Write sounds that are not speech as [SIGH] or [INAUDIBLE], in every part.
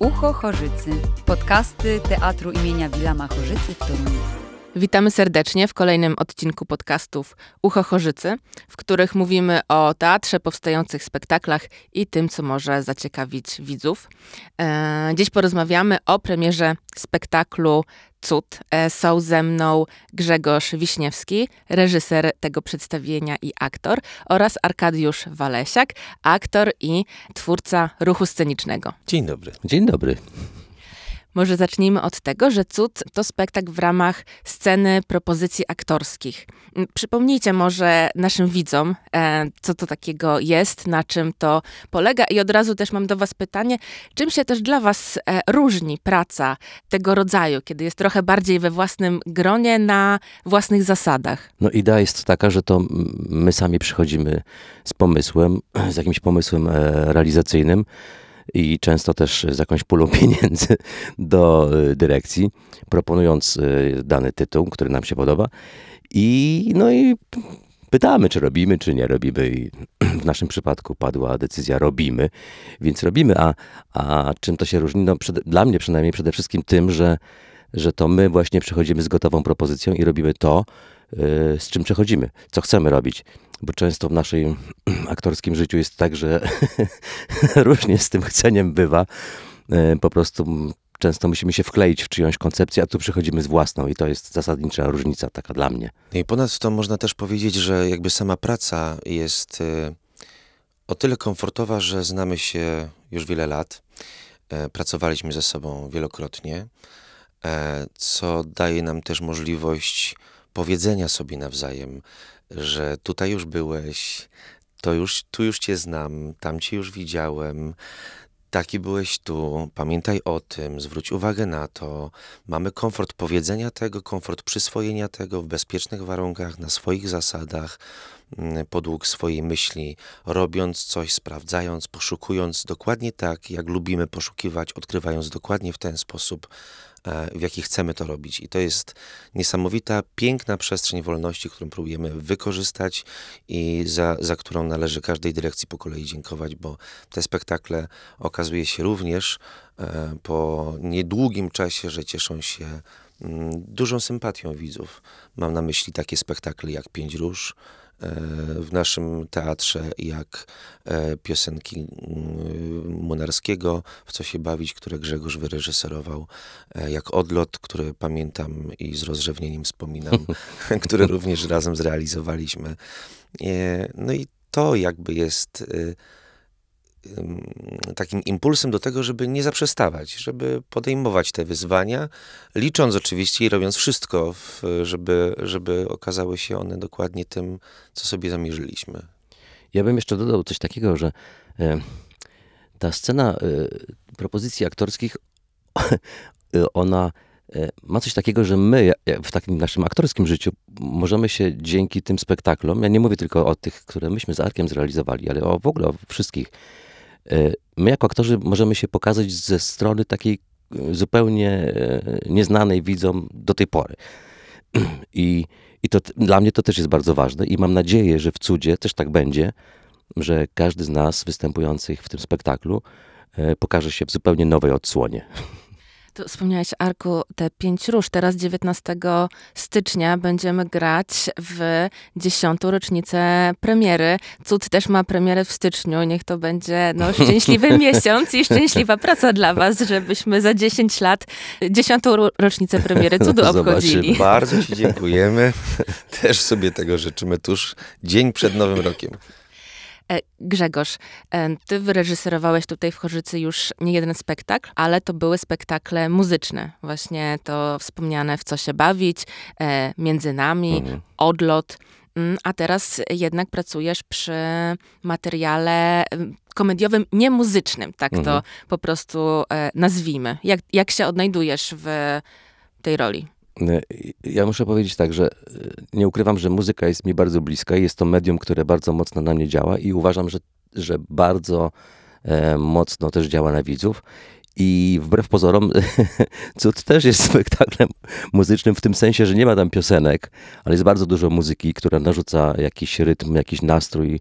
Ucho Chorzycy. Podcasty Teatru imienia Wilama Chorzycy w Toruniu. Witamy serdecznie w kolejnym odcinku podcastów Ucho Chorzycy, w których mówimy o teatrze, powstających spektaklach i tym, co może zaciekawić widzów. E, dziś porozmawiamy o premierze spektaklu Cud. E, są ze mną Grzegorz Wiśniewski, reżyser tego przedstawienia i aktor, oraz Arkadiusz Walesiak, aktor i twórca ruchu scenicznego. Dzień dobry. Dzień dobry. Może zacznijmy od tego, że Cud to spektakl w ramach sceny propozycji aktorskich. Przypomnijcie może naszym widzom, e, co to takiego jest, na czym to polega i od razu też mam do was pytanie, czym się też dla was e, różni praca tego rodzaju, kiedy jest trochę bardziej we własnym gronie, na własnych zasadach? No idea jest taka, że to my sami przychodzimy z pomysłem, z jakimś pomysłem e, realizacyjnym i często też z jakąś pulą [LAUGHS] pieniędzy do e, dyrekcji, proponując e, dany tytuł, który nam się podoba i no i pytamy, czy robimy, czy nie robimy i [CLEARS THROAT] w naszym przypadku padła decyzja robimy, więc robimy, a, a czym to się różni? No przede, dla mnie przynajmniej przede wszystkim tym, że, że to my właśnie przychodzimy z gotową propozycją i robimy to, y, z czym przechodzimy, co chcemy robić. Bo często w naszym [CLEARS THROAT] aktorskim życiu jest tak, że [LAUGHS] różnie z tym chceniem bywa. Y, Po prostu często musimy się wkleić w czyjąś koncepcję, a tu przychodzimy z własną i to jest zasadnicza różnica taka dla mnie. No I ponadto można też powiedzieć, że jakby sama praca jest y, o tyle komfortowa, że znamy się już wiele lat. E, Pracowaliśmy ze sobą wielokrotnie, e, co daje nam też możliwość powiedzenia sobie nawzajem, że tutaj już byłeś, to już, tu już cię znam, tam cię już widziałem, taki byłeś tu, pamiętaj o tym, zwróć uwagę na to. Mamy komfort powiedzenia tego, komfort przyswojenia tego w bezpiecznych warunkach, na swoich zasadach, podług swojej myśli, robiąc coś, sprawdzając, poszukując dokładnie tak, jak lubimy poszukiwać, odkrywając dokładnie w ten sposób, e, w jaki chcemy to robić. I to jest niesamowita, piękna przestrzeń wolności, którą próbujemy wykorzystać i za, za którą należy każdej dyrekcji po kolei dziękować, bo te spektakle okazuje się również e, po niedługim czasie, że cieszą się mm, dużą sympatią widzów. Mam na myśli takie spektakle jak Pięć Róż, w naszym teatrze, jak e, piosenki Munarskiego, w co się bawić, które Grzegorz wyreżyserował, e, jak Odlot, który pamiętam i z rozrzewnieniem wspominam, [LAUGHS] [LAUGHS] który również razem zrealizowaliśmy. E, No i to jakby jest takim impulsem do tego, żeby nie zaprzestawać, żeby podejmować te wyzwania, licząc oczywiście i robiąc wszystko, żeby, żeby okazały się one dokładnie tym, co sobie zamierzyliśmy. Ja bym jeszcze dodał coś takiego, że e, ta scena e, propozycji aktorskich, [LAUGHS] ona e, ma coś takiego, że my w takim naszym aktorskim życiu możemy się dzięki tym spektaklom, ja nie mówię tylko o tych, które myśmy z Arkiem zrealizowali, ale o, w ogóle o wszystkich, my jako aktorzy możemy się pokazać ze strony takiej e, zupełnie e, nieznanej widzom do tej pory. [CLEARS THROAT] I, i to dla mnie to też jest bardzo ważne i mam nadzieję, że w cudzie też tak będzie, że każdy z nas występujących w tym spektaklu e, pokaże się w zupełnie nowej odsłonie. [LAUGHS] To wspomniałeś, Arku, te pięć róż. Teraz 19 stycznia będziemy grać w dziesiątą rocznicę premiery. Cud też ma premierę w styczniu. Niech to będzie no, [LAUGHS] szczęśliwy miesiąc i szczęśliwa praca dla was, żebyśmy za 10 lat dziesiątą ro- rocznicę premiery Cudu [LAUGHS] No, obchodzili. zobaczymy. Bardzo Ci dziękujemy. [LAUGHS] Też sobie tego życzymy tuż dzień przed Nowym Rokiem. E, Grzegorz, e, ty wyreżyserowałeś tutaj w Chorzycy już nie jeden spektakl, ale to były spektakle muzyczne. Właśnie to wspomniane w Co się bawić, e, Między nami, Mhm. Odlot. Mm, A teraz jednak pracujesz przy materiale komediowym, nie muzycznym, tak to Mhm. po prostu nazwijmy. Jak, jak się odnajdujesz w tej roli? E, Ja muszę powiedzieć tak, że e, nie ukrywam, że muzyka jest mi bardzo bliska i jest to medium, które bardzo mocno na mnie działa i uważam, że, że bardzo e, mocno też działa na widzów. I wbrew pozorom, [LAUGHS] Cud też jest spektaklem muzycznym w tym sensie, że nie ma tam piosenek, ale jest bardzo dużo muzyki, która narzuca jakiś rytm, jakiś nastrój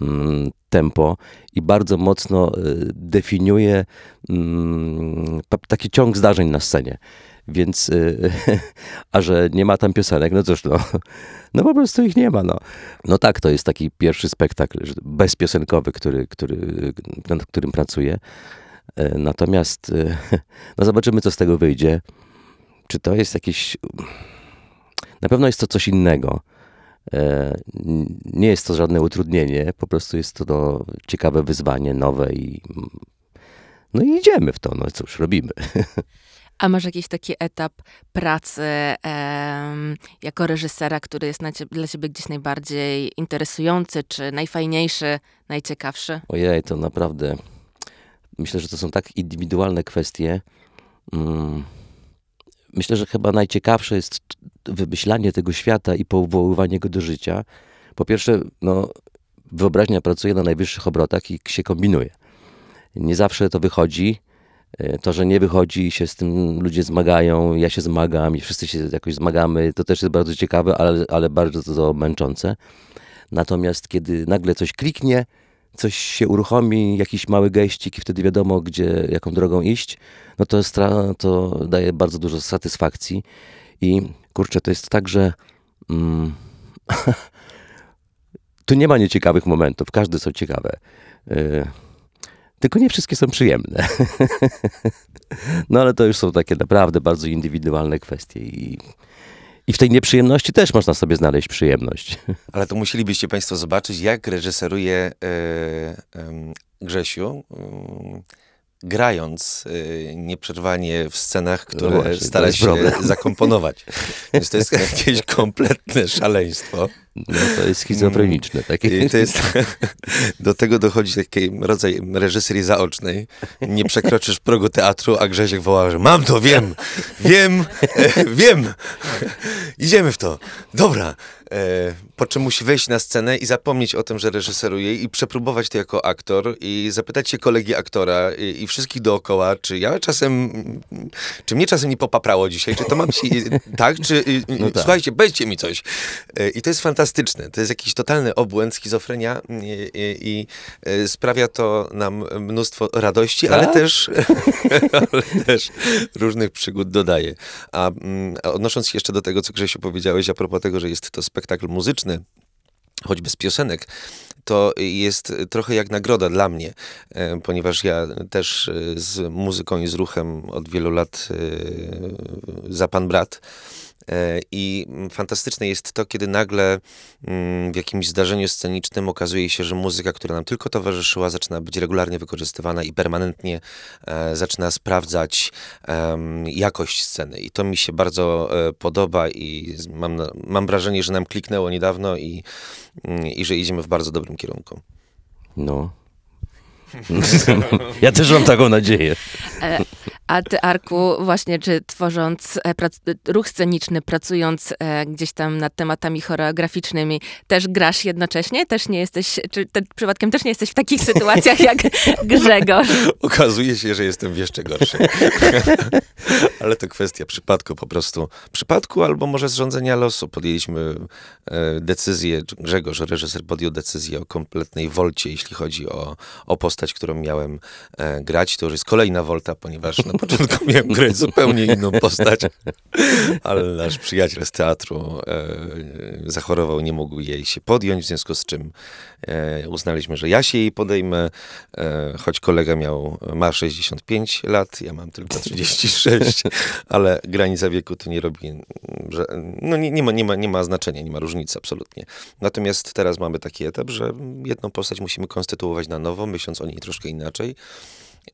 mm, tempo i bardzo mocno y, definiuje mm, taki ciąg zdarzeń na scenie. Więc, y, [LAUGHS] a że nie ma tam piosenek, no cóż, no, no po prostu ich nie ma. No, no tak, to jest taki pierwszy spektakl bezpiosenkowy, który, który, nad którym pracuję. E, natomiast e, [LAUGHS] no zobaczymy, co z tego wyjdzie. Czy to jest jakieś. Na pewno jest to coś innego. E, nie jest to żadne utrudnienie, po prostu jest to no, ciekawe wyzwanie, nowe i. No i idziemy w to, no cóż, robimy. [LAUGHS] A masz jakiś taki etap pracy jako reżysera, który jest ciebie, dla ciebie gdzieś najbardziej interesujący, czy najfajniejszy, najciekawszy? Ojej, to naprawdę Myślę, że to są tak indywidualne kwestie. Mm, myślę, że chyba najciekawsze jest wymyślanie tego świata i powoływanie go do życia. Po pierwsze, no, wyobraźnia pracuje na najwyższych obrotach i się kombinuje. Nie zawsze to wychodzi. E, to, że nie wychodzi, się z tym ludzie zmagają, ja się zmagam i wszyscy się jakoś zmagamy, to też jest bardzo ciekawe, ale, ale bardzo to męczące. Natomiast kiedy nagle coś kliknie, coś się uruchomi, jakiś mały geścik i wtedy wiadomo, gdzie, jaką drogą iść, no to, jest, to daje bardzo dużo satysfakcji. I kurczę, to jest tak, że mm, [LAUGHS] tu nie ma nieciekawych momentów, każde są ciekawe. Yy, tylko nie wszystkie są przyjemne. [LAUGHS] no ale to już są takie naprawdę bardzo indywidualne kwestie i i w tej nieprzyjemności też można sobie znaleźć przyjemność. [LAUGHS] Ale to musielibyście Państwo zobaczyć, jak reżyseruje e, Grzesiu. E, grając y, nieprzerwanie w scenach, które no właśnie, stara się problem. zakomponować. [LAUGHS] Więc to jest jakieś kompletne szaleństwo. No to jest schizofreniczne. Takie. To jest, [LAUGHS] do tego dochodzi taki rodzaj reżyserii zaocznej. Nie przekroczysz progu teatru, a Grzesiek woła, że mam to, wiem, wiem, e, [LAUGHS] wiem. Idziemy w to. Dobra. E, po czym musi wejść na scenę i zapomnieć o tym, że reżyseruje i przepróbować to jako aktor i zapytać się kolegi aktora i, i wszystkich dookoła, czy ja czasem, czy mnie czasem nie popaprało dzisiaj, czy to mam się, [LAUGHS] tak, czy no tak. słuchajcie, weźcie mi coś. E, I to jest fantastyczne. To jest jakiś totalny obłęd, schizofrenia i, i, i e, sprawia to nam mnóstwo radości, tak? ale, też, [LAUGHS] ale też różnych przygód dodaje. A, mm, a odnosząc się jeszcze do tego, co Grzesiu powiedziałeś a propos tego, że jest to spektakl muzyczny, choćby z piosenek, to jest trochę jak nagroda dla mnie, e, ponieważ ja też e, z muzyką i z ruchem od wielu lat e, za pan brat. E, I fantastyczne jest to, kiedy nagle mm, w jakimś zdarzeniu scenicznym okazuje się, że muzyka, która nam tylko towarzyszyła, zaczyna być regularnie wykorzystywana i permanentnie e, zaczyna sprawdzać jakość sceny. I to mi się bardzo e, podoba i mam, mam wrażenie, że nam kliknęło niedawno i, mm, i że idziemy w bardzo dobrym kierunku. No, ja też mam taką nadzieję. A ty, Arku, właśnie czy tworząc e, ruch sceniczny, pracując e, gdzieś tam nad tematami choreograficznymi, też grasz jednocześnie? Też nie jesteś, czy te, przypadkiem też nie jesteś w takich sytuacjach jak [LAUGHS] Grzegorz? Okazuje się, że jestem w jeszcze gorszej. [LAUGHS] Ale to kwestia przypadku po prostu. Przypadku albo może zrządzenia losu. Podjęliśmy e, decyzję, Grzegorz, reżyser, podjął decyzję o kompletnej wolcie, jeśli chodzi o, o postać, którą miałem e, grać. To już jest kolejna wolta, ponieważ na początku [LAUGHS] miałem grać zupełnie inną postać, ale nasz przyjaciel z teatru e, zachorował, nie mógł jej się podjąć, w związku z czym e, uznaliśmy, że ja się jej podejmę, e, choć kolega miał, ma 65 lat, ja mam tylko 36, ale granica wieku to nie robi, że, no nie, nie, ma, nie, ma, nie ma znaczenia, nie ma różnicy absolutnie. Natomiast teraz mamy taki etap, że jedną postać musimy konstytuować na nowo, myśląc o niej troszkę inaczej.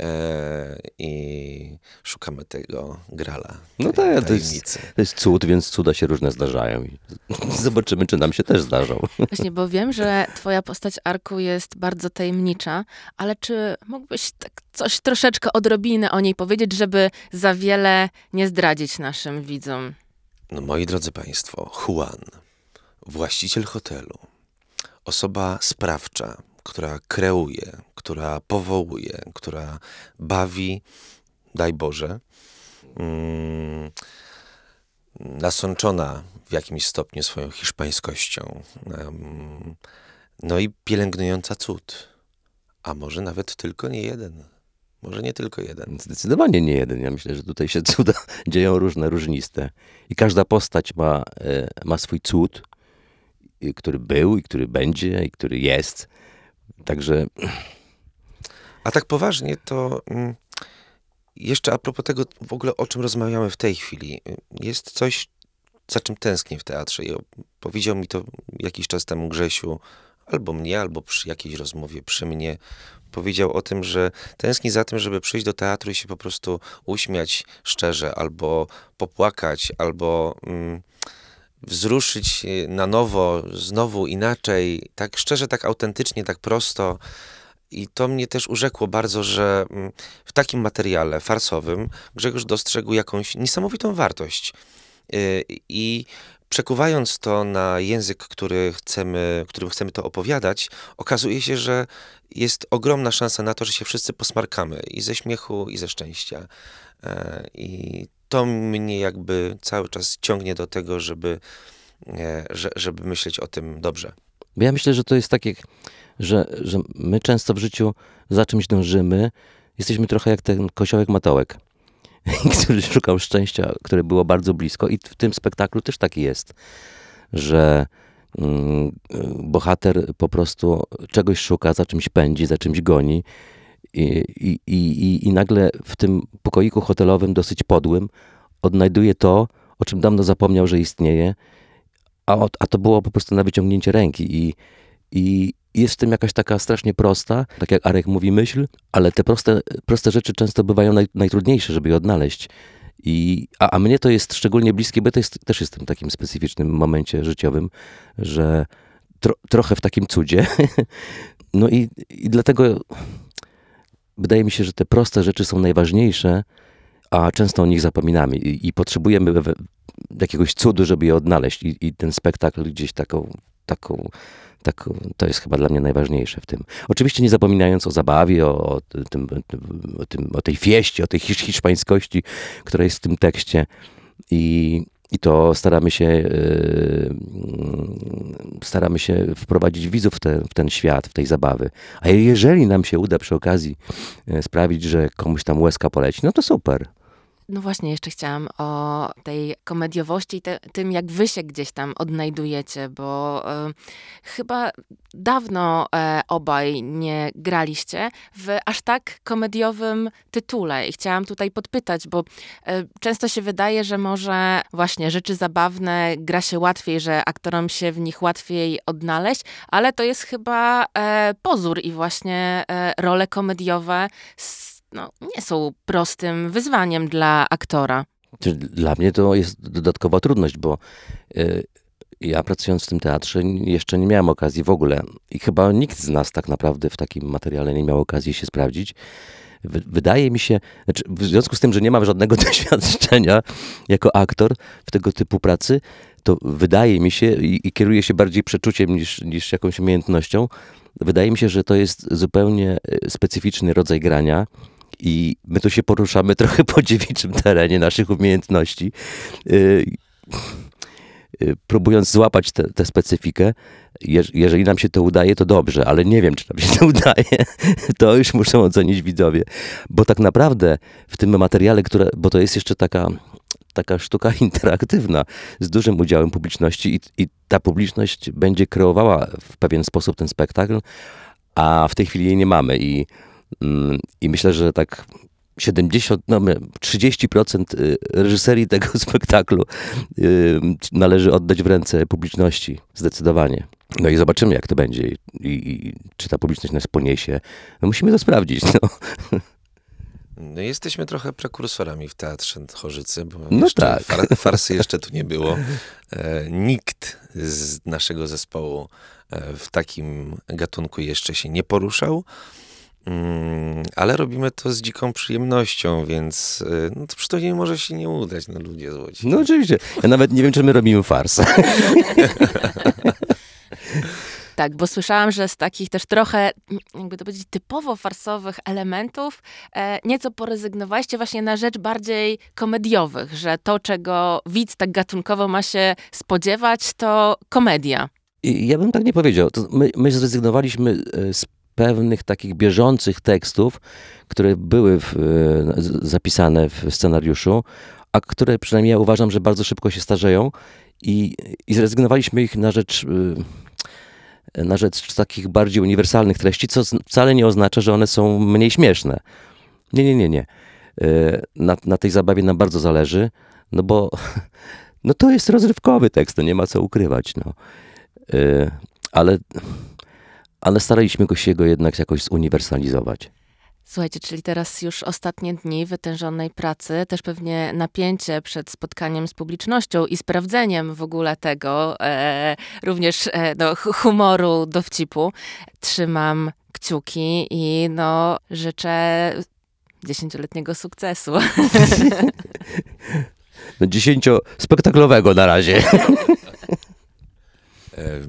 E, i szukamy tego grala. No tak, to jest, to jest cud, więc cuda się różne zdarzają. I [LAUGHS] zobaczymy, czy nam się też zdarzą. [LAUGHS] Właśnie, bo wiem, że twoja postać Arku jest bardzo tajemnicza, ale czy mógłbyś tak coś troszeczkę odrobinę o niej powiedzieć, żeby za wiele nie zdradzić naszym widzom? No, moi drodzy Państwo, Juan, właściciel hotelu, osoba sprawcza, która kreuje, która powołuje, która bawi, daj Boże, mm, nasączona w jakimś stopniu swoją hiszpańskością. no i pielęgnująca cud. A może nawet tylko nie jeden. Może nie tylko jeden. Zdecydowanie nie jeden. Ja myślę, że tutaj się [LAUGHS] cuda dzieją różne, różniste. I każda postać ma, e, ma swój cud, który był i który będzie i który jest. Także. A tak poważnie, to mm, jeszcze a propos tego w ogóle, o czym rozmawiamy w tej chwili. Jest coś, za czym tęsknię w teatrze. I powiedział mi to jakiś czas temu Grzesiu, albo mnie, albo przy jakiejś rozmowie przy mnie. Powiedział o tym, że tęskni za tym, żeby przyjść do teatru i się po prostu uśmiać szczerze, albo popłakać, albo. Mm, wzruszyć na nowo, znowu inaczej, tak szczerze, tak autentycznie, tak prosto. I to mnie też urzekło bardzo, że mm, w takim materiale farsowym Grzegorz dostrzegł jakąś niesamowitą wartość. Y, I przekuwając to na język, który chcemy, którym chcemy to opowiadać, okazuje się, że jest ogromna szansa na to, że się wszyscy posmarkamy i ze śmiechu, i ze szczęścia. E, I to mnie jakby cały czas ciągnie do tego, żeby, e, żeby myśleć o tym dobrze. Ja myślę, że to jest takie, że, że my często w życiu za czymś dążymy. Jesteśmy trochę jak ten koziołek matołek, [LAUGHS] który szukał szczęścia, które było bardzo blisko. I w tym spektaklu też taki jest, że mm, bohater po prostu czegoś szuka, za czymś pędzi, za czymś goni i, i, i, i nagle w tym pokoiku hotelowym, dosyć podłym, odnajduje to, o czym dawno zapomniał, że istnieje, a, a to było po prostu na wyciągnięcie ręki. I, i jest w tym jakaś taka strasznie prosta, tak jak Arek mówi, myśl, ale te proste, proste rzeczy często bywają naj, najtrudniejsze, żeby je odnaleźć. I, a, a mnie to jest szczególnie bliskie, bo to jest, też jestem w takim specyficznym momencie życiowym, że tro, trochę w takim cudzie. [LAUGHS] No i, i dlatego wydaje mi się, że te proste rzeczy są najważniejsze, a często o nich zapominamy i, i potrzebujemy jakiegoś cudu, żeby je odnaleźć i, i ten spektakl gdzieś taką, taką, taką, to jest chyba dla mnie najważniejsze w tym. Oczywiście nie zapominając o zabawie, o, o, tym, o, tym, o tej fieści, o tej hiszpańskości, która jest w tym tekście i i to staramy się, yy, staramy się wprowadzić widzów w, te, w, ten świat, w tej zabawy. A jeżeli nam się uda przy okazji yy, sprawić, że komuś tam łezka poleci, no to super. No właśnie, jeszcze chciałam o tej komediowości i te, tym, jak wy się gdzieś tam odnajdujecie, bo e, chyba dawno e, obaj nie graliście w aż tak komediowym tytule. I chciałam tutaj podpytać, bo e, często się wydaje, że może właśnie rzeczy zabawne gra się łatwiej, że aktorom się w nich łatwiej odnaleźć, ale to jest chyba pozór i właśnie role komediowe no, nie są prostym wyzwaniem dla aktora. Dla mnie to jest dodatkowa trudność, bo y, ja pracując w tym teatrze jeszcze nie miałem okazji w ogóle i chyba nikt z nas tak naprawdę w takim materiale nie miał okazji się sprawdzić. Wydaje mi się, znaczy w związku z tym, że nie mam żadnego [LAUGHS] doświadczenia jako aktor w tego typu pracy, to wydaje mi się i, i kieruję się bardziej przeczuciem niż, niż jakąś umiejętnością. Wydaje mi się, że to jest zupełnie y, specyficzny rodzaj grania i my tu się poruszamy [LAUGHS] trochę po dziewiczym terenie naszych umiejętności, y, y, próbując złapać tę specyfikę. jeżeli nam się to udaje, to dobrze, ale nie wiem, czy nam się to [LAUGHS] udaje. To już muszą ocenić widzowie. Bo tak naprawdę w tym materiale, które, bo to jest jeszcze taka, taka sztuka [LAUGHS] interaktywna z dużym udziałem publiczności i, i ta publiczność będzie kreowała w pewien sposób ten spektakl, a w tej chwili jej nie mamy i I myślę, że tak 70, no 30% y, reżyserii [LAUGHS] tego spektaklu y, należy oddać w ręce publiczności, zdecydowanie. No i zobaczymy, jak to będzie i, i czy ta publiczność nas poniesie. No musimy to sprawdzić. No. No jesteśmy trochę prekursorami w Teatrze Chorzycy, bo no tak. Far, farsy jeszcze tu nie było. E, nikt z naszego zespołu e, w takim gatunku jeszcze się nie poruszał. Mm, ale robimy to z dziką przyjemnością, więc y, no to przynajmniej może się nie udać, no ludzie złoci. No oczywiście. Ja nawet nie wiem, czy my robimy farsę. [LAUGHS] Tak, bo słyszałam, że z takich też trochę, jakby to powiedzieć, typowo farsowych elementów e, nieco porezygnowaliście właśnie na rzecz bardziej komediowych, że to, czego widz tak gatunkowo ma się spodziewać, to komedia. I ja bym tak nie powiedział. To my, my zrezygnowaliśmy e, z pewnych takich bieżących tekstów, które były w, e, zapisane w scenariuszu, a które przynajmniej ja uważam, że bardzo szybko się starzeją i, i zrezygnowaliśmy ich na rzecz, e, na rzecz takich bardziej uniwersalnych treści, co wcale nie oznacza, że one są mniej śmieszne. Nie, nie, nie, nie. E, Na, na tej zabawie nam bardzo zależy, no bo [LAUGHS] no to jest rozrywkowy tekst, to nie ma co ukrywać. No. Ale, ale staraliśmy się go jednak jakoś zuniwersalizować. Słuchajcie, czyli teraz już ostatnie dni wytężonej pracy, też pewnie napięcie przed spotkaniem z publicznością i sprawdzeniem w ogóle tego, e, również e, no, hu- humoru, dowcipu. Trzymam kciuki i no, życzę dziesięcioletniego sukcesu. [LAUGHS] No dziesięciospektaklowego na razie. [LAUGHS]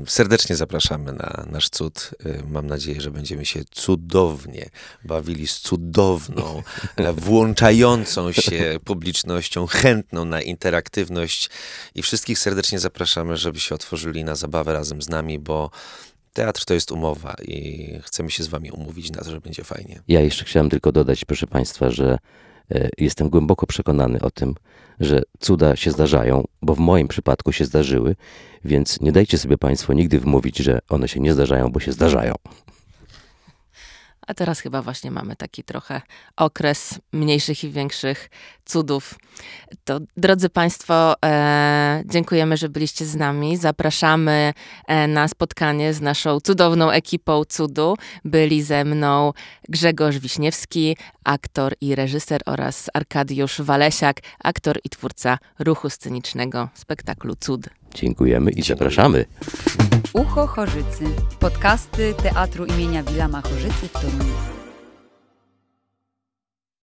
Serdecznie zapraszamy na nasz cud. Mam nadzieję, że będziemy się cudownie bawili z cudowną, [LAUGHS] włączającą się publicznością, chętną na interaktywność i wszystkich serdecznie zapraszamy, żeby się otworzyli na zabawę razem z nami, bo teatr to jest umowa i chcemy się z wami umówić na to, że będzie fajnie. Ja jeszcze chciałem tylko dodać, proszę Państwa, że jestem głęboko przekonany o tym, że cuda się zdarzają, bo w moim przypadku się zdarzyły, więc nie dajcie sobie Państwo nigdy wmówić, że one się nie zdarzają, bo się zdarzają. A teraz chyba właśnie mamy taki trochę okres mniejszych i większych cudów. To drodzy Państwo, e, dziękujemy, że byliście z nami. Zapraszamy e, na spotkanie z naszą cudowną ekipą cudu. Byli ze mną Grzegorz Wiśniewski, aktor i reżyser oraz Arkadiusz Walesiak, aktor i twórca ruchu scenicznego spektaklu Cud. Dziękujemy i zapraszamy. Ucho Chorzycy. Podcasty Teatru imienia Wilama Chorzycy w Toruniu.